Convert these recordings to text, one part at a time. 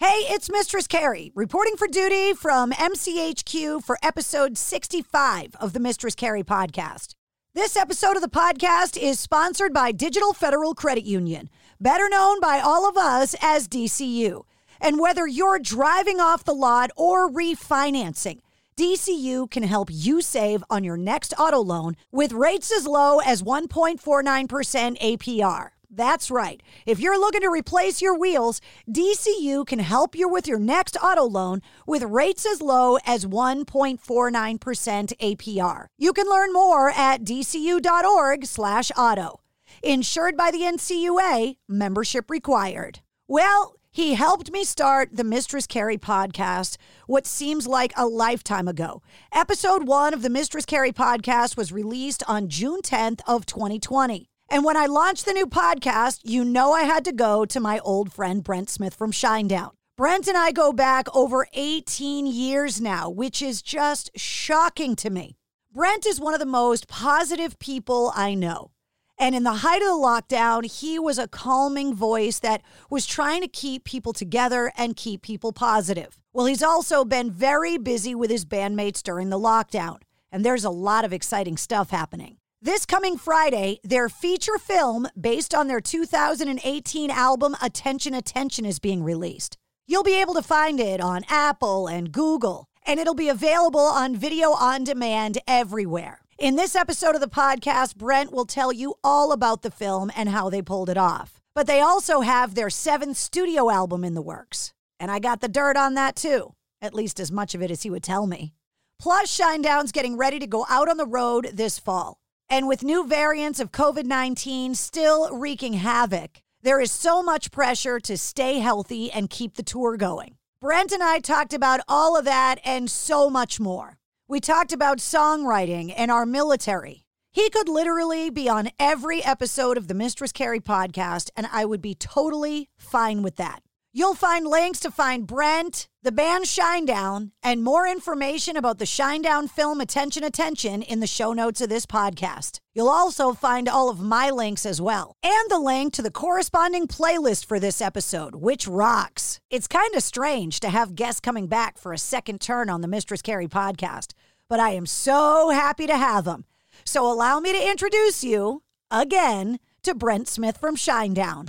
Hey, it's Mistress Carrie reporting for duty from MCHQ for episode 65 of the Mistress Carrie podcast. This episode of the podcast is sponsored by Digital Federal Credit Union, better known by all of us as DCU. And whether you're driving off the lot or refinancing, DCU can help you save on your next auto loan with rates as low as 1.49% APR. That's right. If you're looking to replace your wheels, DCU can help you with your next auto loan with rates as low as 1.49% APR. You can learn more at dcu.org/auto. Insured by the NCUA, membership required. Well, he helped me start the Mistress Carrie podcast what seems like a lifetime ago. Episode 1 of the Mistress Carrie podcast was released on June 10th of 2020. And when I launched the new podcast, you know I had to go to my old friend Brent Smith from Shinedown. Brent and I go back over 18 years now, which is just shocking to me. Brent is one of the most positive people I know. And in the height of the lockdown, he was a calming voice that was trying to keep people together and keep people positive. Well, he's also been very busy with his bandmates during the lockdown, and there's a lot of exciting stuff happening. This coming Friday, their feature film based on their 2018 album Attention Attention is being released. You'll be able to find it on Apple and Google, and it'll be available on video on demand everywhere. In this episode of the podcast, Brent will tell you all about the film and how they pulled it off. But they also have their seventh studio album in the works. And I got the dirt on that too, at least as much of it as he would tell me. Plus, Shinedown's getting ready to go out on the road this fall. And with new variants of COVID 19 still wreaking havoc, there is so much pressure to stay healthy and keep the tour going. Brent and I talked about all of that and so much more. We talked about songwriting and our military. He could literally be on every episode of the Mistress Carrie podcast, and I would be totally fine with that. You'll find links to find Brent, the band Shinedown, and more information about the Shinedown film Attention Attention in the show notes of this podcast. You'll also find all of my links as well, and the link to the corresponding playlist for this episode, which rocks. It's kind of strange to have guests coming back for a second turn on the Mistress Carrie podcast, but I am so happy to have them. So allow me to introduce you again to Brent Smith from Shinedown.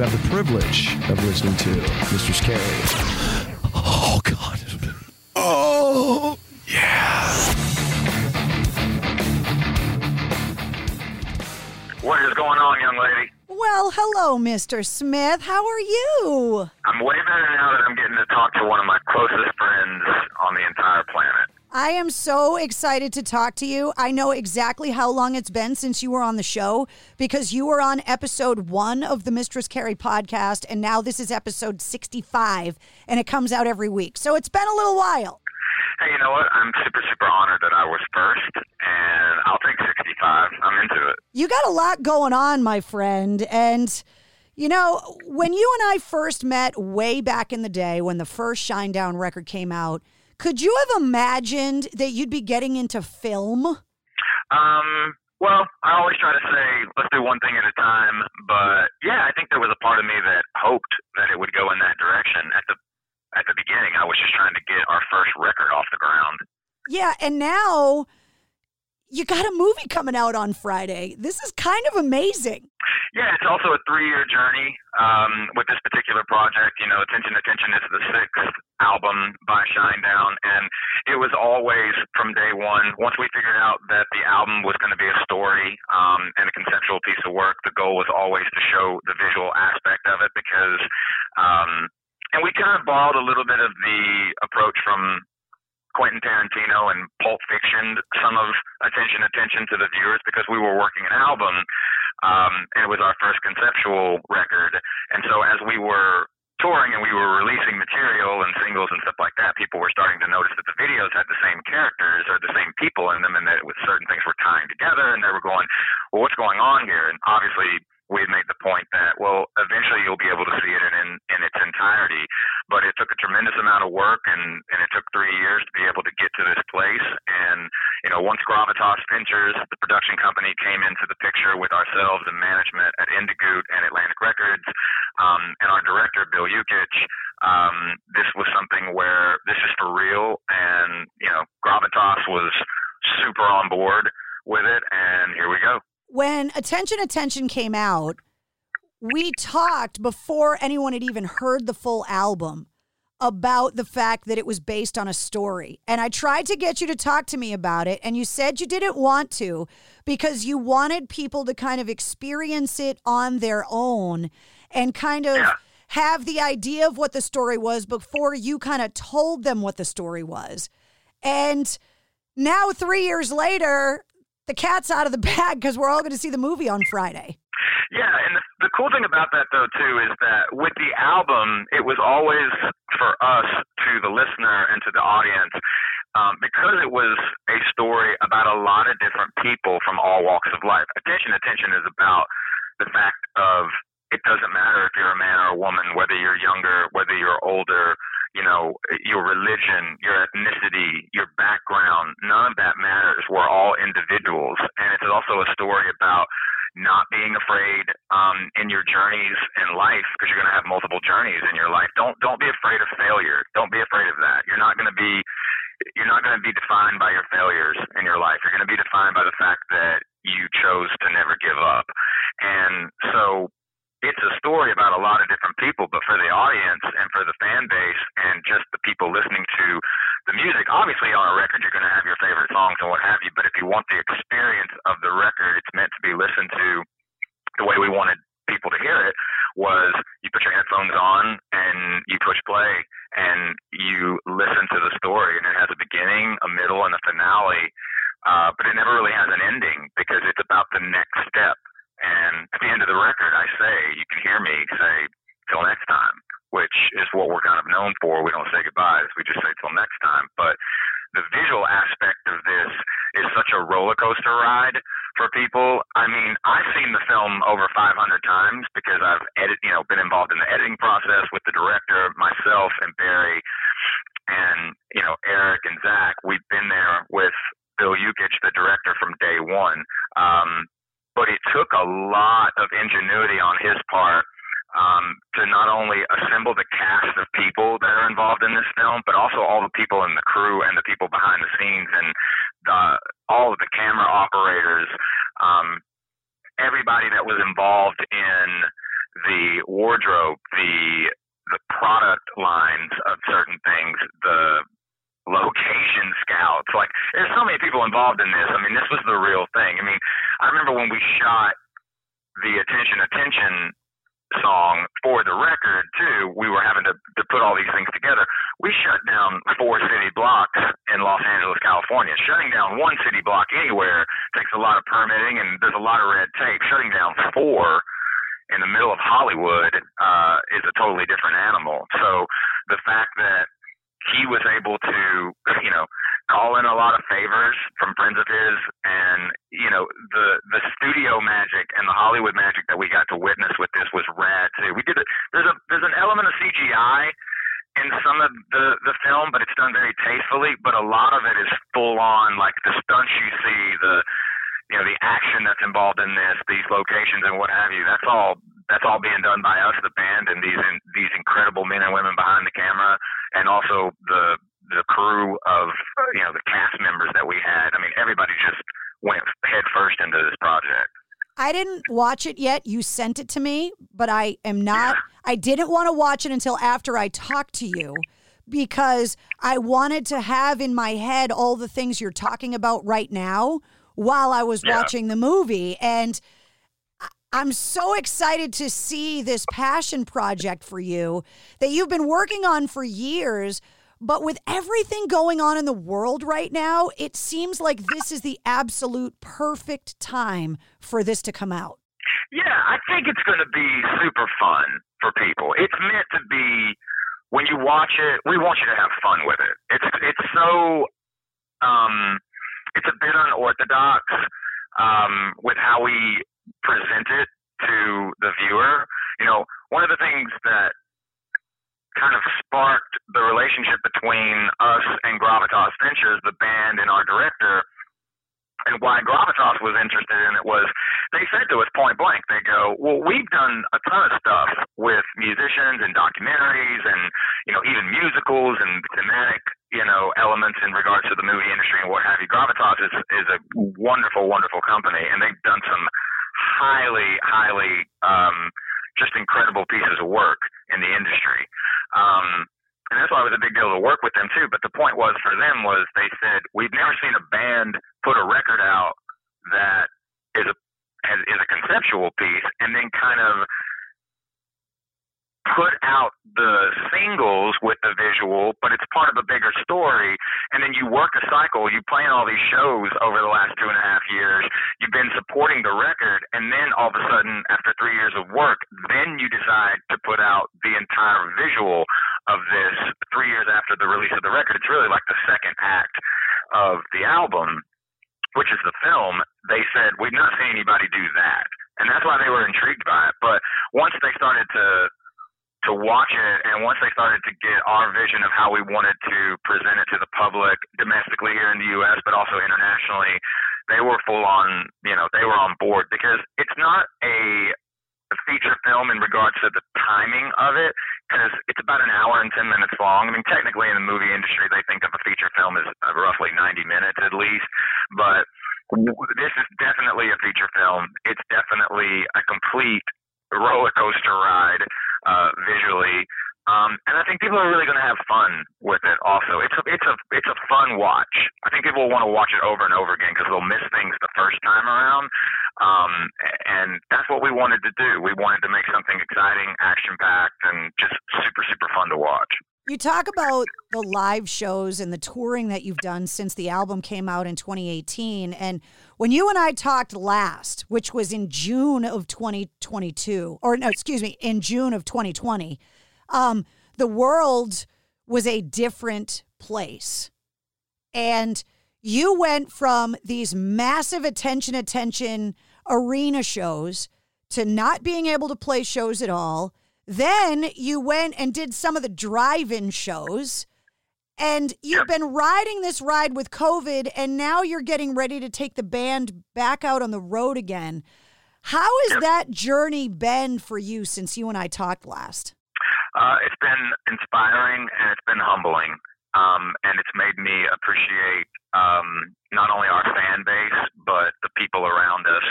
you have the privilege of listening to Mr. Scary. Oh, God. Oh, yeah. What is going on, young lady? Well, hello, Mr. Smith. How are you? I'm way better now that I'm getting to talk to one of my closest friends on the entire planet. I am so excited to talk to you. I know exactly how long it's been since you were on the show because you were on episode one of the Mistress Carrie podcast, and now this is episode 65, and it comes out every week. So it's been a little while. Hey, you know what? I'm super, super honored that I was first, and I'll take 65. I'm into it. You got a lot going on, my friend, and. You know, when you and I first met way back in the day when the first Shinedown record came out, could you have imagined that you'd be getting into film? Um, well, I always try to say, let's do one thing at a time. But yeah, I think there was a part of me that hoped that it would go in that direction. At the at the beginning, I was just trying to get our first record off the ground. Yeah, and now you got a movie coming out on Friday. This is kind of amazing. Yeah, it's also a three-year journey um, with this particular project. You know, Attention, Attention is the sixth album by Shinedown, and it was always from day one. Once we figured out that the album was going to be a story um, and a conceptual piece of work, the goal was always to show the visual aspect of it because, um, and we kind of borrowed a little bit of the approach from Quentin Tarantino and Pulp Fiction some of attention attention to the viewers because we were working an album um, and it was our first conceptual record. And so as we were touring and we were releasing material and singles and stuff like that people were starting to notice that the videos had the same characters or the same people in them and that it was certain things were tying together and they were going well what's going on here? And obviously we had made the point that well eventually you'll be able to see it in in its entirety but it took a tremendous amount of work and and it took three years to be able to get to this place. And you know once gravitas pictures the production company came into the picture with ourselves and management at indigoot and atlantic records um and our director bill Yukich, um this was something where this is for real. And you know gravitas was super on board with it and here we go. When Attention Attention came out, we talked before anyone had even heard the full album about the fact that it was based on a story. And I tried to get you to talk to me about it, and you said you didn't want to because you wanted people to kind of experience it on their own and kind of have the idea of what the story was before you kind of told them what the story was. And now, three years later, the cat's out of the bag because we're all going to see the movie on Friday. Yeah, and the, cool thing about that though too is that with the album, it was always for us to the listener and to the audience um, because it was a story about a lot of different people from all walks of life. Attention, attention is about the fact of it doesn't matter if you're a man or a woman, whether you're younger, whether you're older, you know, your religion, your ethnicity, your background, none of that matters. We're all individuals. And it's also a story about not being afraid um, in your journeys in life because you're going to have multiple journeys in your life. Don't don't be afraid of failure. Don't be afraid of that. You're not going to be you're not going to be defined by your failures in your life. You're going to be defined by the fact that you chose to never give up. And so it's a story about a lot of different people, but for the audience and for the fan base and just the people listening to the music, obviously on a record you're going to have your favorite songs and what have you, but if you want the experience of the record, it's meant to be listened to the way we wanted people to hear it was you put your headphones on and you push play and you listen to the story and it has a beginning, a middle, and a finale. Uh, but it never really has an ending because it's about the next step and at the end of the record, I say, you can hear me say, till next time, which is what we're kind of known for. We don't say goodbyes, we just say till next time. But the visual aspect of this is such a roller coaster ride for people. I mean, I've seen the film over 500 times because I've edit, you know, been involved in the editing process with the director, myself, and Barry, and you know, Eric and Zach. We've been there with Bill Yukich, the director, from day one. Um, but it took a lot of ingenuity on his part um, to not only assemble the cast of people that are involved in this film, but also all the people in the crew and the people behind the scenes and the, all of the camera operators, um, everybody that was involved in the wardrobe, the the product lines of certain things, the location scouts. Like, there's so many people involved in this. I mean, this was the real thing. I mean, I remember when we shot the attention, attention song for the record too, we were having to, to put all these things together. We shut down four city blocks in Los Angeles, California. Shutting down one city block anywhere takes a lot of permitting and there's a lot of red tape. Shutting down four in the middle of Hollywood uh, is a totally different animal. So the fact that he was able to, you know, call in a lot of favors from friends of his, and you know, the the studio magic and the Hollywood magic that we got to witness with this was rad too. We did it. There's a there's an element of CGI in some of the the film, but it's done very tastefully. But a lot of it is full on, like the stunts you see, the you know the action that's involved in this, these locations and what have you. That's all that's all being done by us, the band, and these in, these incredible men and women behind the camera, and also the the crew of you know the cast members that we had. I mean, everybody just went head first into this project. I didn't watch it yet. You sent it to me, but I am not. Yeah. I didn't want to watch it until after I talked to you because I wanted to have in my head all the things you're talking about right now while I was yeah. watching the movie. And I'm so excited to see this passion project for you that you've been working on for years. But with everything going on in the world right now, it seems like this is the absolute perfect time for this to come out. Yeah, I think it's going to be super fun for people. It's meant to be when you watch it, we want you to have fun with it. It's it's so um it's a bit unorthodox um with how we present it to the viewer. You know, one of the things that kind of sparked the relationship between us and Gravitas Ventures, the band and our director, and why Gravitas was interested in it was they said to us point blank, they go, well, we've done a ton of stuff with musicians and documentaries and, you know, even musicals and thematic, you know, elements in regards to the movie industry and what have you. Gravitas is, is a wonderful, wonderful company and they've done some highly, highly, um, just incredible pieces of work in the industry. Um, and that's why it was a big deal to work with them too. But the point was for them was they said we've never seen a band put a record out that is a has, is a conceptual piece and then kind of put out the singles with the visual, but it's part of a bigger story. And then you work a cycle. You plan all these shows over the last two and a half years. You've been supporting the record, and then all of a sudden, after three years of work, then you decide to put out the entire visual of this three years after the release of the record. It's really like the second act of the album, which is the film. They said we've not seen anybody do that. And that's why they were intrigued by it. But once they started to to watch it. And once they started to get our vision of how we wanted to present it to the public domestically here in the U.S., but also internationally, they were full on, you know, they were on board because it's not a feature film in regards to the timing of it because it's about an hour and 10 minutes long. I mean, technically in the movie industry, they think of a feature film as roughly 90 minutes at least, but this is definitely a feature film. It's definitely a complete roller coaster ride uh, visually. Um, and I think people are really going to have fun with it. Also, it's a it's a it's a fun watch. I think people will want to watch it over and over again because they'll miss things the first time around. Um, and that's what we wanted to do. We wanted to make something exciting, action packed, and just super super fun to watch. You talk about the live shows and the touring that you've done since the album came out in 2018. And when you and I talked last, which was in June of 2022, or no, excuse me, in June of 2020, um, the world was a different place. And you went from these massive attention, attention arena shows to not being able to play shows at all then you went and did some of the drive in shows. And you've been riding this ride with COVID, and now you're getting ready to take the band back out on the road again. How has that journey been for you since you and I talked last? Uh, it's been inspiring and it's been humbling. Um, and it's made me appreciate um, not only our fan base, but the people around us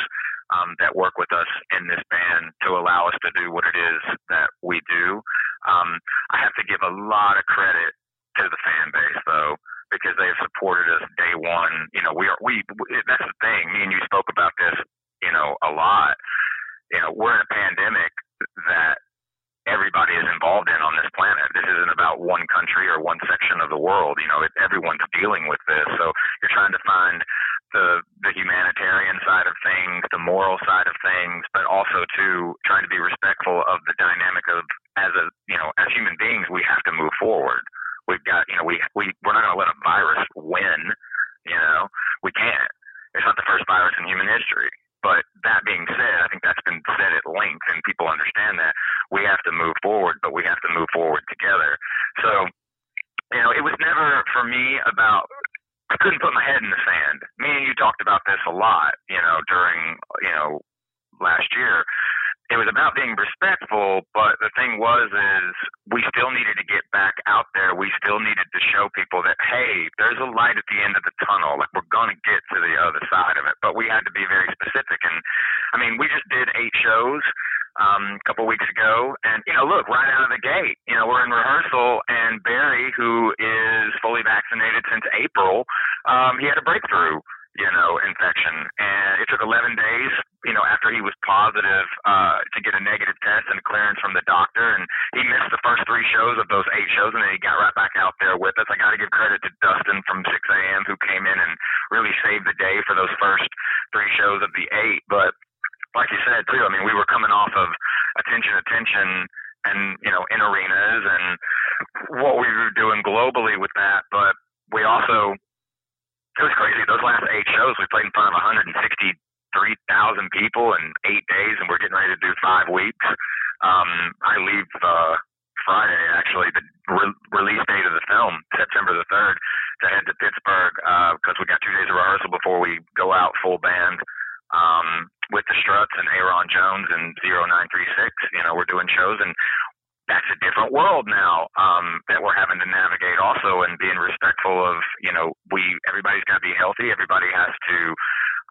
um, that work with us in this band to allow us to do what it is that we do. Um, I have to give a lot of credit to the fan base though, because they have supported us day one. You know, we are we. That's the thing. Me and you spoke about this. You know, a lot. You know, everybody is involved in on this planet. This isn't about one country or one section of the world. You know, it, everyone's dealing with this. So you're trying to find the the humanitarian side of things, the moral side of things, but also to trying to be respectful of the dynamic of as a you know as human beings we have to move forward. We've got you know we we we're not going to let a virus win. You know we can't. It's not the first virus in human history. But that being said, I think that's been said at length, and people understand that we have to move forward, but we have to move forward together. So, you know, it was never for me about I couldn't put my head in the sand. Me and you talked about this a lot, you know, during you know last year. It was about being respectful, but the thing was is we still needed to get back out there. We still needed to show people that hey, there's a light at the end of the tunnel. Like we're gonna get to the other side of it. But we had to be very specific. And I mean, we just did eight shows um, a couple weeks ago, and you know, look, right out of the gate, you know, we're in rehearsal, and Barry, who is fully vaccinated since April, um, he had a breakthrough you know, infection. And it took 11 days, you know, after he was positive uh, to get a negative test and clearance from the doctor. And he missed the first three shows of those eight shows, and then he got right back out there with us. I got to give credit to Dustin from 6 a.m. who came in and really saved the day for those first three shows of the eight. But like you said too, I mean, we were coming off of attention, attention and you know in arenas and what we were doing globally with that but we also it was crazy. Those last eight shows, we played in front of 163,000 people in eight days, and we're getting ready to do five weeks. Um, I leave uh, Friday, actually, the re- release date of the film, September the 3rd, to head to Pittsburgh because uh, we got two days of rehearsal before we go out full band um, with the Struts and Ayron Jones and 0936. You know, we're doing shows, and that's a different world now um, that we're having to navigate also and being respectful of you know we everybody's got to be healthy. Everybody has to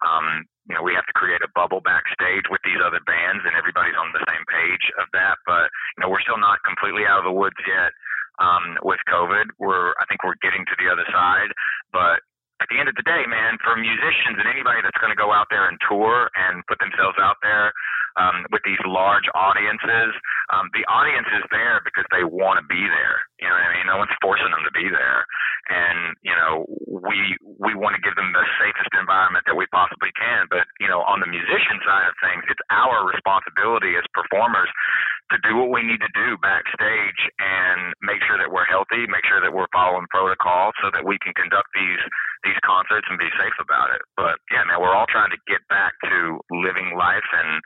um, you know we have to create a bubble backstage with these other bands and everybody's on the same page of that. But you know we're still not completely out of the woods yet um, with COVID. We're I think we're getting to the other side. But at the end of the day, man, for musicians and anybody that's going to go out there and tour and put themselves out there um, with these large audiences, um, the audience is there because they want to be there. You know what I mean? No one's forcing them to be there, and you know we we want to give them the safest environment that we possibly can. But you know, on the musician side of things, it's our responsibility as performers to do what we need to do backstage and make sure that we're healthy, make sure that we're following protocol, so that we can conduct these these concerts and be safe about it. But yeah, man, we're all trying to get back to living life and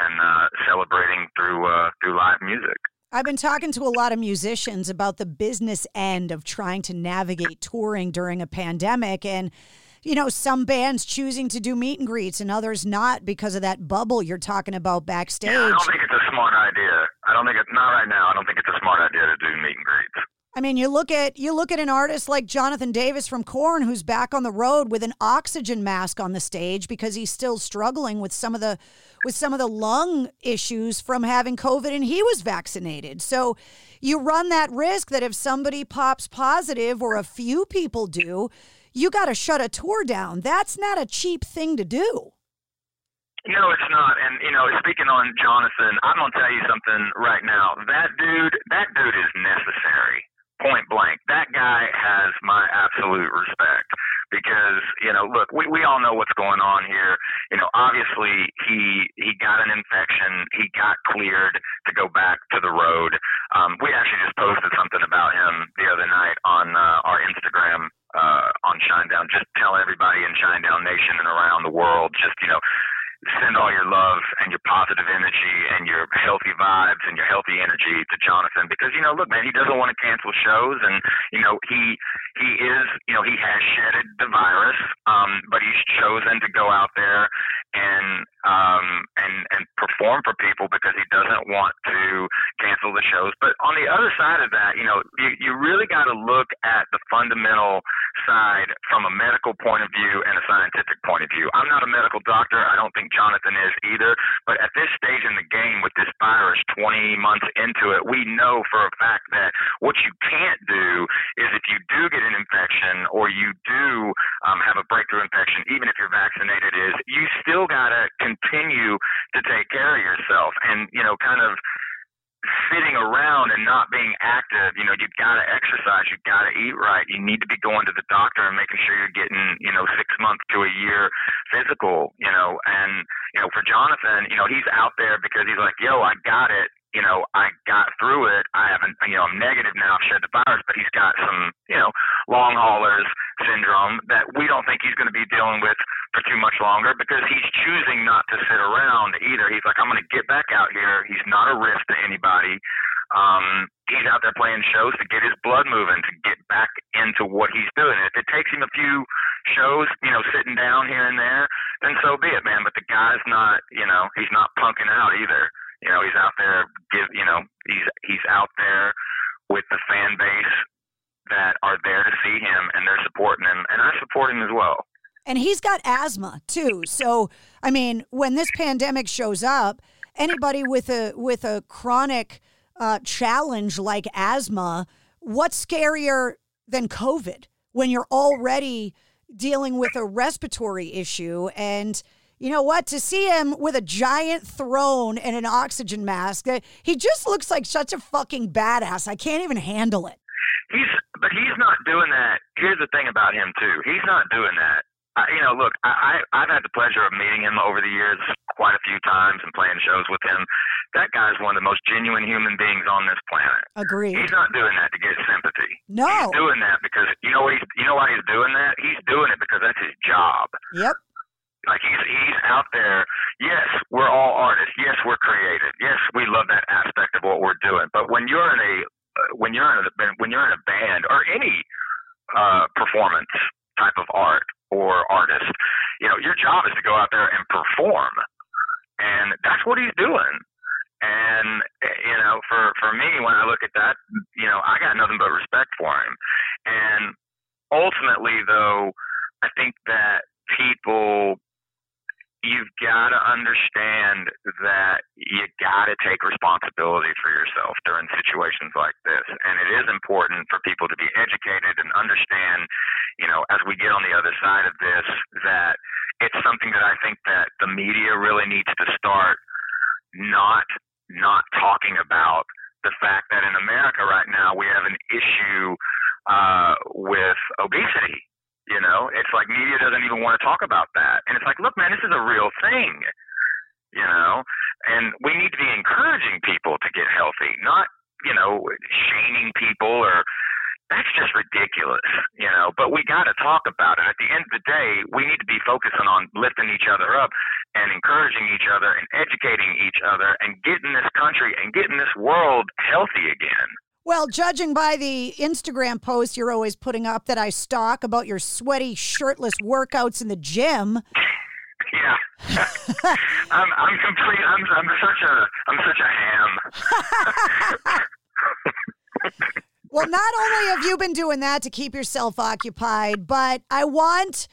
and uh, celebrating through uh, through live music. I've been talking to a lot of musicians about the business end of trying to navigate touring during a pandemic and you know, some bands choosing to do meet and greets and others not because of that bubble you're talking about backstage. Yeah, I don't think it's a smart idea. I don't think it's not right now. I don't think it's a smart idea to do meet and greets. I mean, you look at you look at an artist like Jonathan Davis from Korn who's back on the road with an oxygen mask on the stage because he's still struggling with some of the with some of the lung issues from having COVID and he was vaccinated. So you run that risk that if somebody pops positive or a few people do, you got to shut a tour down. That's not a cheap thing to do. No, it's not. And you know, speaking on Jonathan, I'm gonna tell you something right now. That dude, that dude is necessary point blank. That guy has my absolute respect because you know, look, we we all know what's going on here. You know, obviously he he got an infection. He got cleared to go back to the road. Um, we actually just posted something about him the other night on uh, our Instagram uh, on Shinedown, just telling everybody in Shinedown Nation and around the world, just you know send all your love and your positive energy and your healthy vibes and your healthy energy to Jonathan because you know look man he doesn't want to cancel shows and you know he he is you know he has shedded the virus um but he's chosen to go out there and um and and perform for people because he doesn't want to cancel the shows. But on the other side of that you know you you really got to look at the fundamental side from a medical point of view and a scientific point of view. I'm not a medical doctor. I don't think Jonathan is either. But at this stage in the game with this virus 20 months into it, we know for a fact that what you can't do is if you do get an infection or you do um, have a breakthrough infection, even if you're vaccinated, is you still got to continue to take care of yourself and, you know, kind of sitting around and not being active, you know, you've got to exercise, you've got to eat right, you need to be going to the doctor and making sure you're getting, you know, six months to a year physical, you know, and, you know, for Jonathan, you know, he's out there because he's like, yo, I got it you know, I got through it. I haven't, you know, I'm negative now. I've shed the virus, but he's got some, you know, long haulers syndrome that we don't think he's going to be dealing with for too much longer because he's choosing not to sit around either. He's like, I'm going to get back out here. He's not a risk to anybody. Um, he's out there playing shows to get his blood moving, to get back into what he's doing. If it takes him a few shows, you know, sitting down here and there, then so be it, man. But the guy's not, you know, he's not punking out either. You know, he's out there give you know, he's he's out there with the fan base that are there to see him and they're supporting him and I support him as well. And he's got asthma too. So, I mean, when this pandemic shows up, anybody with a with a chronic uh, challenge like asthma, what's scarier than COVID when you're already dealing with a respiratory issue and you know what? To see him with a giant throne and an oxygen mask, uh, he just looks like such a fucking badass. I can't even handle it. He's, but he's not doing that. Here's the thing about him too. He's not doing that. I, you know, look, I, I I've had the pleasure of meeting him over the years quite a few times and playing shows with him. That guy's one of the most genuine human beings on this planet. Agreed. He's not doing that to get sympathy. No. He's doing that because you know what he's you know why he's doing that? He's doing it because that's his job. Yep. Like he's he's out there. Yes, we're all artists. Yes, we're creative. Yes, we love that aspect of what we're doing. But when you're in a when you're in a when you're in a band or any uh, performance type of art or artist, you know, your job is to go out there and perform, and that's what he's doing. And you know, for for me, when I look at that, you know, I got nothing but respect for him. And ultimately, though, I think that people you've got to understand that you got to take responsibility for yourself during situations like this. And it is important for people to be educated and understand, you know, as we get on the other side of this, that it's something that I think that the media really needs to start not not talking about the fact that in America right now we have an issue uh, with obesity you know, it's like media doesn't even want to talk about that. It's like, look, man, this is a real thing. You know, and we need to be encouraging people to get healthy, not, you know, shaming people or that's just ridiculous, you know. But we got to talk about it. At the end of the day, we need to be focusing on lifting each other up and encouraging each other and educating each other and getting this country and getting this world healthy again. Well, judging by the Instagram posts you're always putting up that I stalk about your sweaty, shirtless workouts in the gym. Yeah, I'm I'm complete. I'm I'm such a I'm such a ham. well, not only have you been doing that to keep yourself occupied, but I want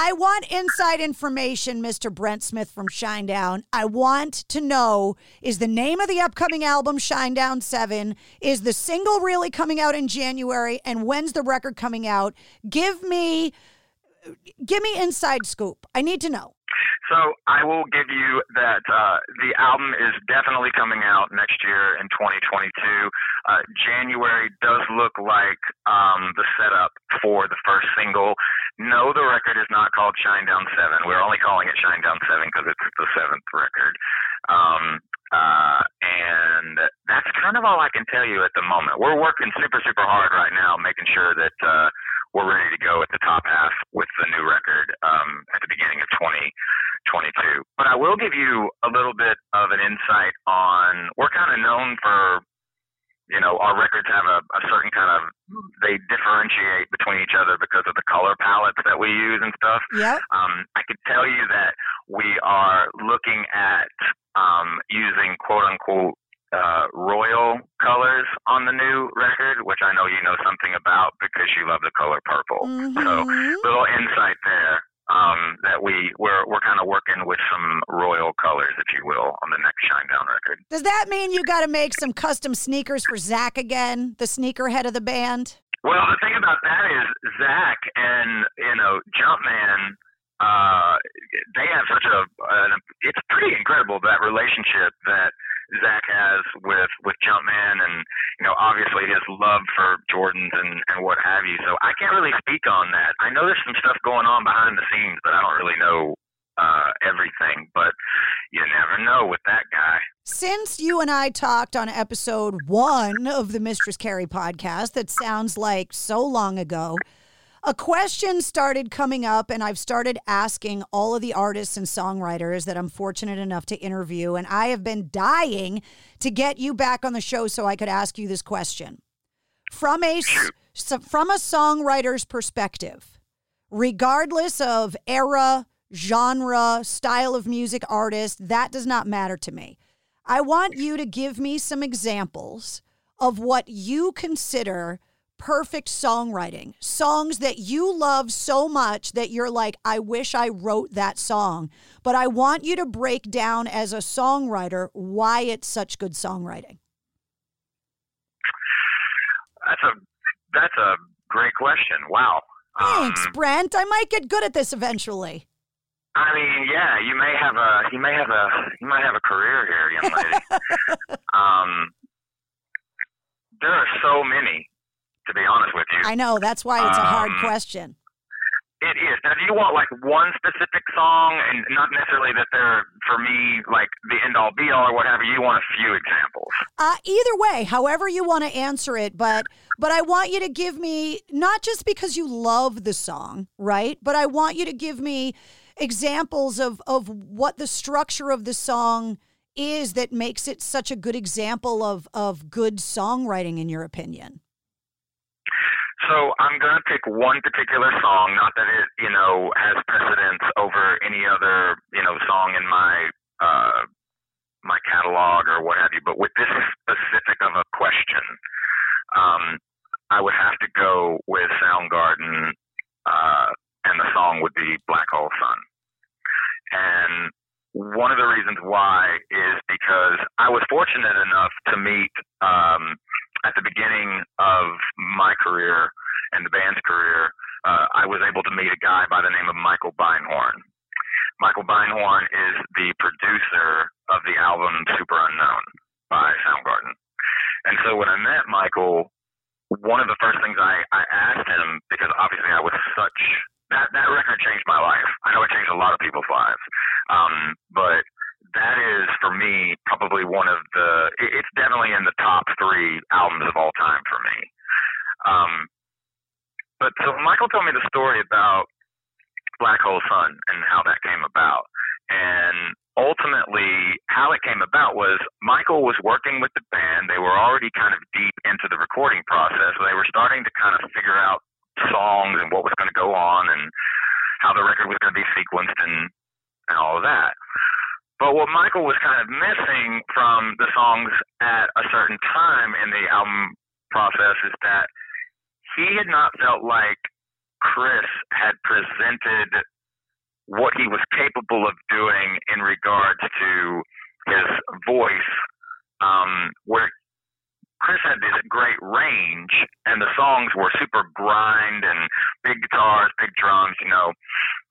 I want inside information, Mr. Brent Smith from Shinedown. I want to know is the name of the upcoming album Shinedown 7? Is the single really coming out in January? And when's the record coming out? Give me give me inside scoop. I need to know. So I will give you that uh, the album is definitely coming out next year in 2022. Uh, January does look like um, the setup for the first single. No, the record is not called Shinedown 7. We're only calling it Shinedown 7 because it's the seventh record. Um, uh, and that's kind of all I can tell you at the moment. We're working super, super hard right now, making sure that uh, we're ready to go at the top half with the new record um, at the beginning of 2022. But I will give you a little bit of an insight on. We're kind of known for, you know, our records have a, a certain kind of they differentiate between each other because of the color palettes that we use and stuff. Yeah. Um, I could tell you that we are looking at um, using quote unquote uh, royal colors on the new record, which I know you know something about because you love the color purple. Mm-hmm. So little insight there. Um, that we we're we're kind of working with some royal colors, if you will, on the next Shinedown record. Does that mean you got to make some custom sneakers for Zach again, the sneakerhead of the band? Well, the thing about that is Zach and you know Jumpman uh, they have such a, an, it's pretty incredible that relationship that Zach has with with Jumpman, and you know, obviously his love for Jordans and and what have you. So I can't really speak on that. I know there's some stuff going on behind the scenes, but I don't really know uh, everything. But you never know with that guy. Since you and I talked on episode one of the Mistress Carrie podcast, that sounds like so long ago a question started coming up, and I've started asking all of the artists and songwriters that I'm fortunate enough to interview. And I have been dying to get you back on the show so I could ask you this question. From a, from a songwriter's perspective, regardless of era, genre, style of music, artist, that does not matter to me. I want you to give me some examples of what you consider perfect songwriting, songs that you love so much that you're like, I wish I wrote that song. But I want you to break down as a songwriter why it's such good songwriting. That's a that's a great question. Wow. Thanks, um, Brent. I might get good at this eventually. I mean, yeah, you may have a you may have a you might have a career here, young lady. um, there are so many to be honest with you. I know. That's why it's a hard um, question. It is. Now, do you want like one specific song, and not necessarily that they're for me like the end all be all or whatever? You want a few examples. Uh, either way, however you want to answer it, but but I want you to give me not just because you love the song, right? But I want you to give me examples of of what the structure of the song is that makes it such a good example of of good songwriting, in your opinion. So I'm going to pick one particular song, not that it, you know, has precedence over any other, you know, song in my uh, my catalog or what have you. But with this specific of a question, um, I would have to go with Soundgarden, uh, and the song would be Black Hole Sun. And one of the reasons why is because I was fortunate enough to meet um, at the beginning of my career and the band's career, uh, I was able to meet a guy by the name of Michael Beinhorn. Michael Beinhorn is the producer of the album Superunknown by Soundgarden. And so when I met Michael, one of the first things I, I asked him, because obviously I was such that that record changed my life. I know it changed a lot of people's lives, um, but that is for me probably one of the it's definitely in the top three albums of all time for me. Um but so michael told me the story about black hole sun and how that came about. And ultimately how it came about was michael was working with the band. They were already kind of deep into the recording process. They were starting to kind of figure out songs and what was going to go on and how the record was going to be sequenced and and all of that but what Michael was kind of missing from the songs at a certain time in the album process is that he had not felt like Chris had presented what he was capable of doing in regards to his voice, um, where Chris had this great range, and the songs were super grind and big guitars, big drums, you know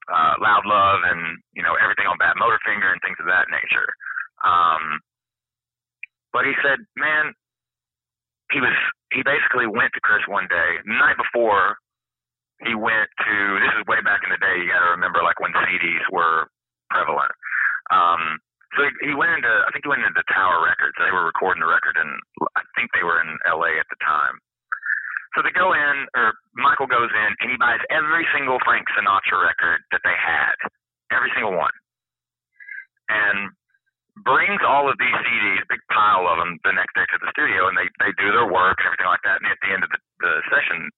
uh, Loud Love and you know everything on Badmotorfinger and things of that nature. Um, but he said, man, he was he basically went to Chris one day, the night before he went to this is way back in the day. You got to remember, like when CDs were prevalent. Um, so he, he went into I think he went into Tower Records. They were recording the record, and I think they were in L.A. at the time. So they go in, or Michael goes in, and he buys every single Frank Sinatra record that they had, every single one, and brings all of these CDs, big pile of them, the next day to the studio, and they they do their work, and everything like that. And at the end of the, the session,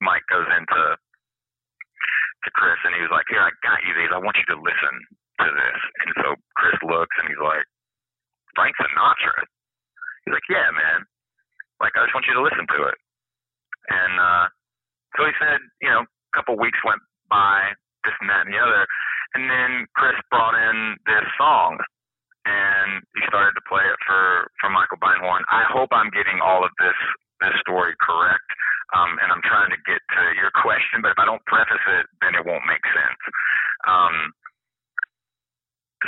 Mike goes into to Chris, and he was like, "Here, I got you these. I want you to listen to this." And so Chris looks, and he's like, "Frank Sinatra." He's like, "Yeah, man. Like, I just want you to listen to it." And uh, so he said, you know, a couple weeks went by, this and that and the other, and then Chris brought in this song, and he started to play it for for Michael Beinhorn. I hope I'm getting all of this this story correct, um, and I'm trying to get to your question. But if I don't preface it, then it won't make sense. Um,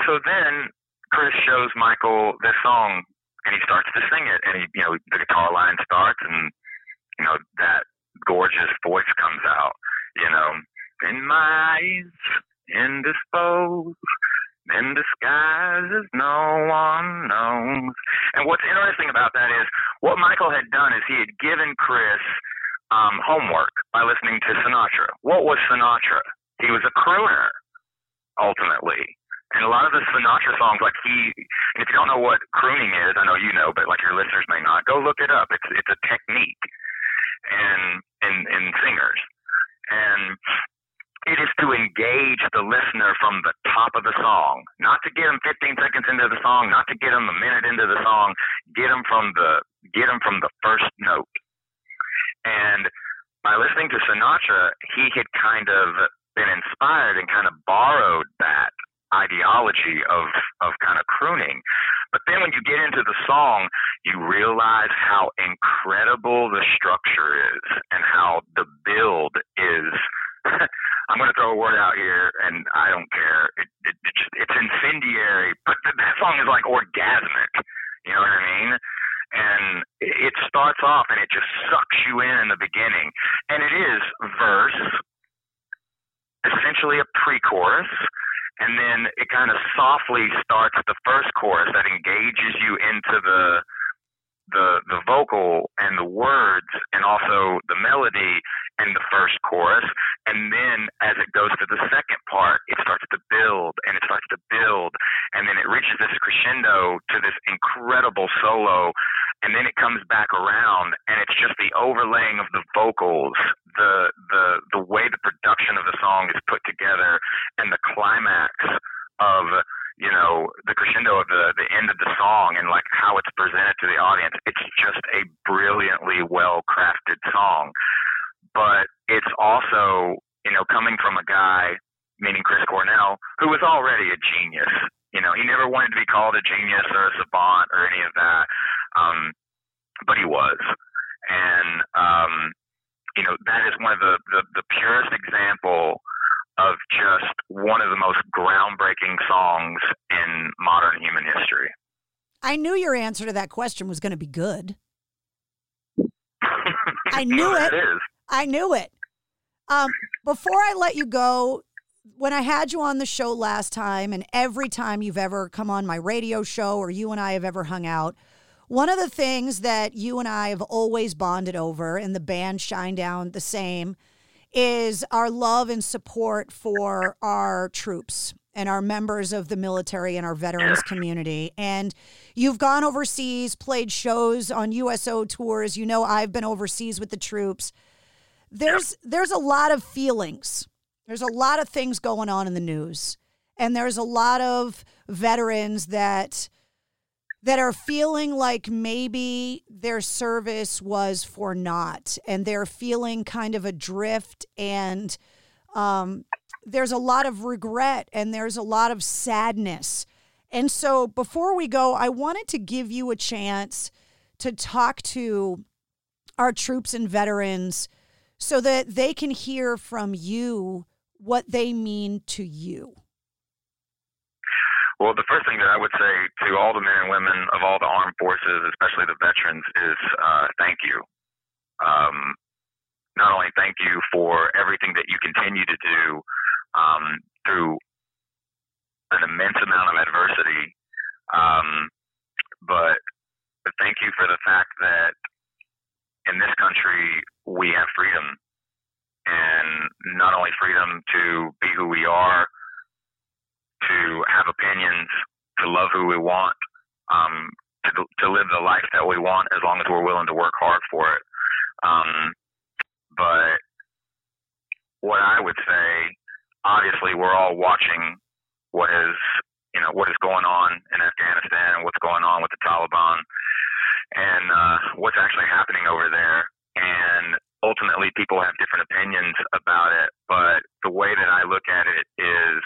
so then Chris shows Michael this song and he starts to sing it, and he, you know, the guitar line starts, and you know that gorgeous voice comes out. You know, in my eyes, indisposed, in disguise as no one knows. And what's interesting about that is what Michael had done is he had given Chris um, homework by listening to Sinatra. What was Sinatra? He was a crooner, ultimately. And a lot of the Sinatra songs, like he, and if you don't know what crooning is, I know you know, but like your listeners may not, go look it up. It's it's a technique, and in in singers, and it is to engage the listener from the top of the song, not to get them 15 seconds into the song, not to get them a minute into the song, get them from the get them from the first note. And by listening to Sinatra, he had kind of been inspired and kind of borrowed that ideology of of kind of crooning. But then when you get into the song, you realize how incredible the structure is and how the build is. I'm going to throw a word out here, and I don't care. It, it, it just, it's incendiary, but that song is like orgasmic. You know what I mean? And it starts off, and it just sucks you in in the beginning, and it is verse, essentially a pre-chorus and then it kind of softly starts the first chorus that engages you into the the the vocal and the words and also the melody and the first chorus. And then as it goes to the second part it starts to build and it starts to build. And then it reaches this crescendo to this incredible solo. And then it comes back around and it's just the overlaying of the vocals the the the way the production of the song is put together and the climax of you know, the crescendo of the the end of the song and like how it's presented to the audience. It's just a brilliantly well crafted song. But it's also, you know, coming from a guy, meaning Chris Cornell, who was already a genius. You know, he never wanted to be called a genius or a savant or any of that. Um, but he was. And um, you know, that is one of the, the, the purest example of just one of the most groundbreaking songs in modern human history. I knew your answer to that question was going to be good. I knew it. it I knew it. Um, before I let you go, when I had you on the show last time, and every time you've ever come on my radio show or you and I have ever hung out, one of the things that you and I have always bonded over, and the band Shinedown the same, is our love and support for our troops and our members of the military and our veterans community. And you've gone overseas, played shows on USO tours. You know I've been overseas with the troops. There's there's a lot of feelings. There's a lot of things going on in the news. And there's a lot of veterans that that are feeling like maybe their service was for naught and they're feeling kind of adrift and um, there's a lot of regret and there's a lot of sadness. And so before we go, I wanted to give you a chance to talk to our troops and veterans so that they can hear from you what they mean to you. Well, the first thing that I would say to all the men and women of all the armed forces, especially the veterans, is uh, thank you. Um, not only thank you for everything that you continue to do um, through an immense amount of adversity, um, but thank you for the fact that in this country we have freedom, and not only freedom to be who we are to have opinions, to love who we want, um, to, to live the life that we want as long as we're willing to work hard for it. Um, but what I would say, obviously, we're all watching what is you know what is going on in Afghanistan and what's going on with the Taliban and uh, what's actually happening over there. And ultimately, people have different opinions about it. But the way that I look at it is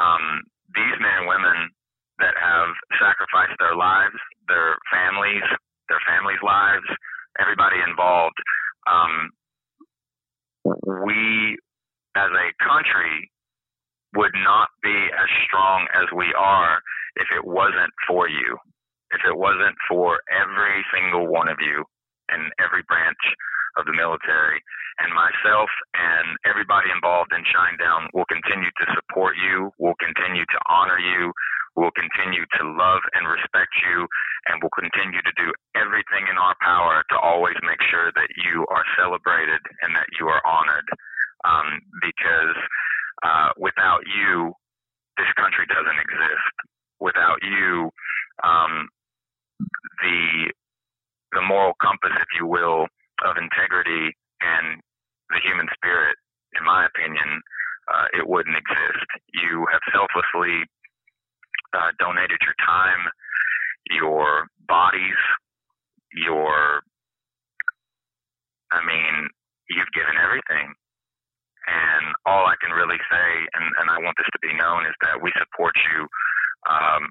um, these men and women that have sacrificed their lives, their families, their families' lives, everybody involved. Um, we, as a country, would not be as strong as we are if it wasn't for you, if it wasn't for every single one of you in every branch of the military and myself and everybody involved in Shinedown will continue to support you, will continue to honor you, will continue to love and respect you, and will continue to do everything in our power to always make sure that you are celebrated and that you are honored. Um, because uh, without you, this country doesn't exist. Without you, um, the the moral compass, if you will, of integrity and the human spirit, in my opinion, uh, it wouldn't exist. You have selflessly uh, donated your time, your bodies, your, I mean, you've given everything. And all I can really say, and, and I want this to be known, is that we support you um,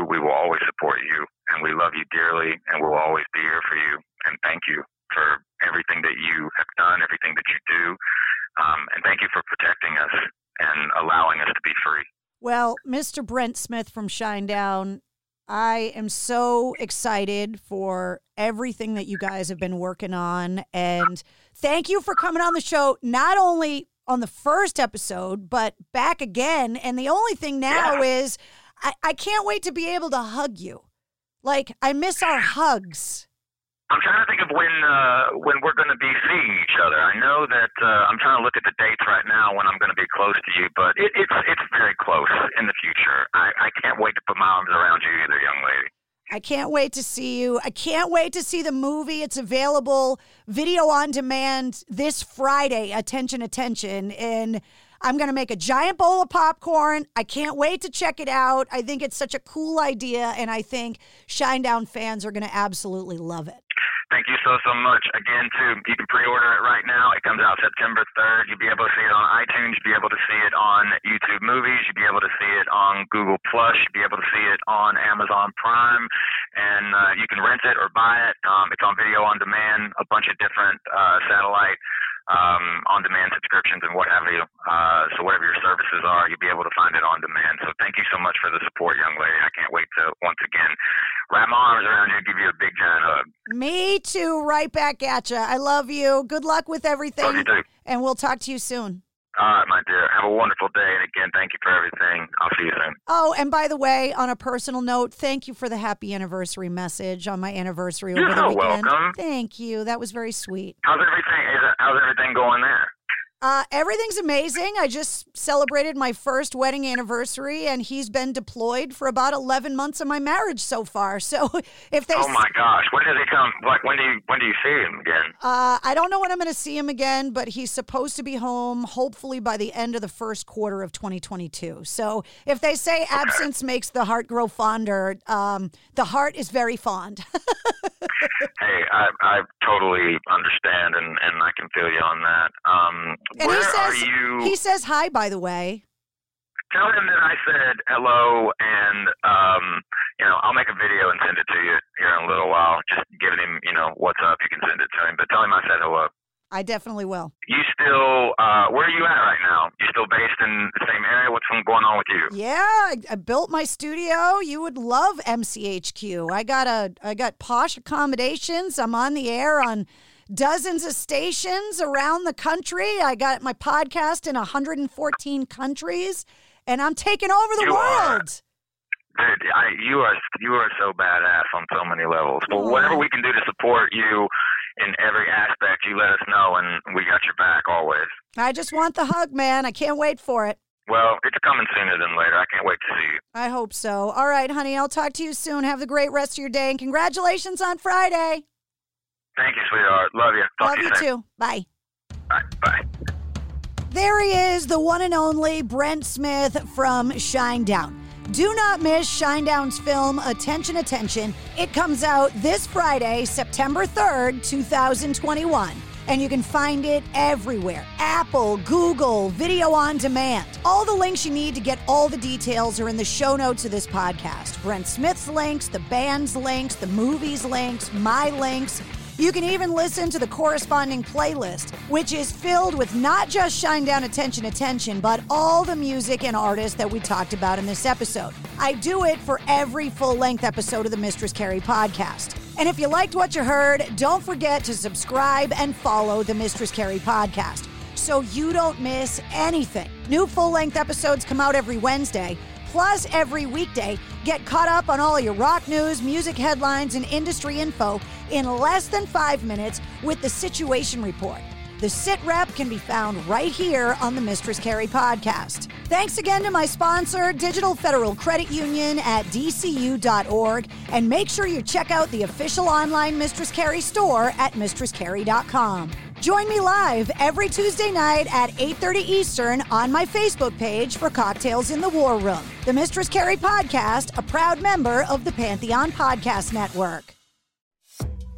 through. We will always support you, and we love you dearly, and we'll always be here for you. And thank you for everything that you have done, everything that you do, um, and thank you for protecting us and allowing us to be free. Well, Mr. Brent Smith from Shinedown, I am so excited for everything that you guys have been working on. And thank you for coming on the show, not only on the first episode, but back again. And the only thing now yeah. is I, I can't wait to be able to hug you. Like, I miss our hugs. I'm trying to think of when uh, when we're going to be seeing each other. I know that uh, I'm trying to look at the dates right now when I'm going to be close to you, but it, it's it's very close in the future. I, I can't wait to put my arms around you, either, young lady. I can't wait to see you. I can't wait to see the movie. It's available video on demand this Friday. Attention, attention. And I'm going to make a giant bowl of popcorn. I can't wait to check it out. I think it's such a cool idea. And I think Shinedown fans are going to absolutely love it. Thank you so, so much. Again, too, you can pre-order it right now. It comes out September 3rd. You'll be able to see it on iTunes. You'll be able to see it on YouTube Movies. You'll be able to see it on Google Plus. You'll be able to see it on Amazon Prime. And uh, you can rent it or buy it. Um, it's on video on demand, a bunch of different uh, satellite um, on-demand subscriptions and what have you. Uh, so whatever your services are, you'll be able to find it on demand. So thank you so much for the support, young lady. I can't wait to once again wrap my arms around you and give you a big giant hug. Me too. Right back at you. I love you. Good luck with everything. Love you too. And we'll talk to you soon. All right, my dear. Have a wonderful day. And again, thank you for everything. I'll see you soon. Oh, and by the way, on a personal note, thank you for the happy anniversary message on my anniversary You're over the so weekend. welcome. Thank you. That was very sweet. How's everything? How's everything going there? Uh, everything's amazing. I just celebrated my first wedding anniversary, and he's been deployed for about eleven months of my marriage so far. So, if they Oh my gosh, when does he come? Like when do you when do you see him again? Uh, I don't know when I'm going to see him again, but he's supposed to be home hopefully by the end of the first quarter of 2022. So if they say absence makes the heart grow fonder, um, the heart is very fond. hey, I I totally understand and and I can feel you on that. Um, and where he says are you? he says hi, by the way. Tell him that I said hello, and um, you know I'll make a video and send it to you here in a little while. Just giving him, you know, what's up. You can send it to him, but tell him I said hello. I definitely will. You still, uh, where are you at right now? You still based in the same area? What's going on with you? Yeah, I, I built my studio. You would love MCHQ. I got a I got posh accommodations. I'm on the air on dozens of stations around the country. I got my podcast in 114 countries, and I'm taking over the You are. world. Dude, I, you are you are so badass on so many levels. But whatever we can do to support you in every aspect, you let us know, and we got your back always. I just want the hug, man. I can't wait for it. Well, it's coming sooner than later. I can't wait to see you. I hope so. All right, honey, I'll talk to you soon. Have the great rest of your day, and congratulations on Friday. Thank you, sweetheart. Love you. Talk Love to you, you too. Bye. Bye. Bye. There he is, the one and only Brent Smith from Shinedown. Do not miss Shinedown's film Attention Attention. It comes out this Friday, September 3rd, 2021. And you can find it everywhere Apple, Google, video on demand. All the links you need to get all the details are in the show notes of this podcast. Brent Smith's links, the band's links, the movie's links, my links. You can even listen to the corresponding playlist, which is filled with not just Shinedown Attention Attention, but all the music and artists that we talked about in this episode. I do it for every full length episode of the Mistress Carrie podcast. And if you liked what you heard, don't forget to subscribe and follow the Mistress Carrie podcast so you don't miss anything. New full length episodes come out every Wednesday. Plus, every weekday, get caught up on all your rock news, music headlines, and industry info in less than five minutes with the Situation Report. The sit rep can be found right here on the Mistress Carrie podcast. Thanks again to my sponsor, Digital Federal Credit Union at dcu.org. And make sure you check out the official online Mistress Carrie store at mistresscarrie.com. Join me live every Tuesday night at 8:30 Eastern on my Facebook page for Cocktails in the War Room. The Mistress Carrie podcast, a proud member of the Pantheon Podcast Network.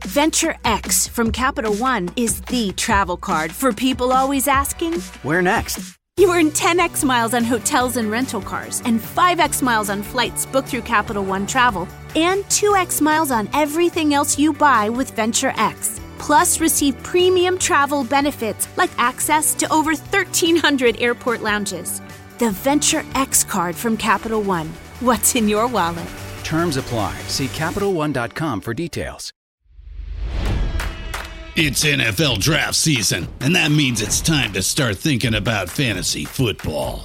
Venture X from Capital One is the travel card for people always asking, Where next? You earn 10x miles on hotels and rental cars, and 5x miles on flights booked through Capital One Travel, and 2x miles on everything else you buy with Venture X. Plus, receive premium travel benefits like access to over 1,300 airport lounges. The Venture X card from Capital One. What's in your wallet? Terms apply. See CapitalOne.com for details. It's NFL draft season, and that means it's time to start thinking about fantasy football.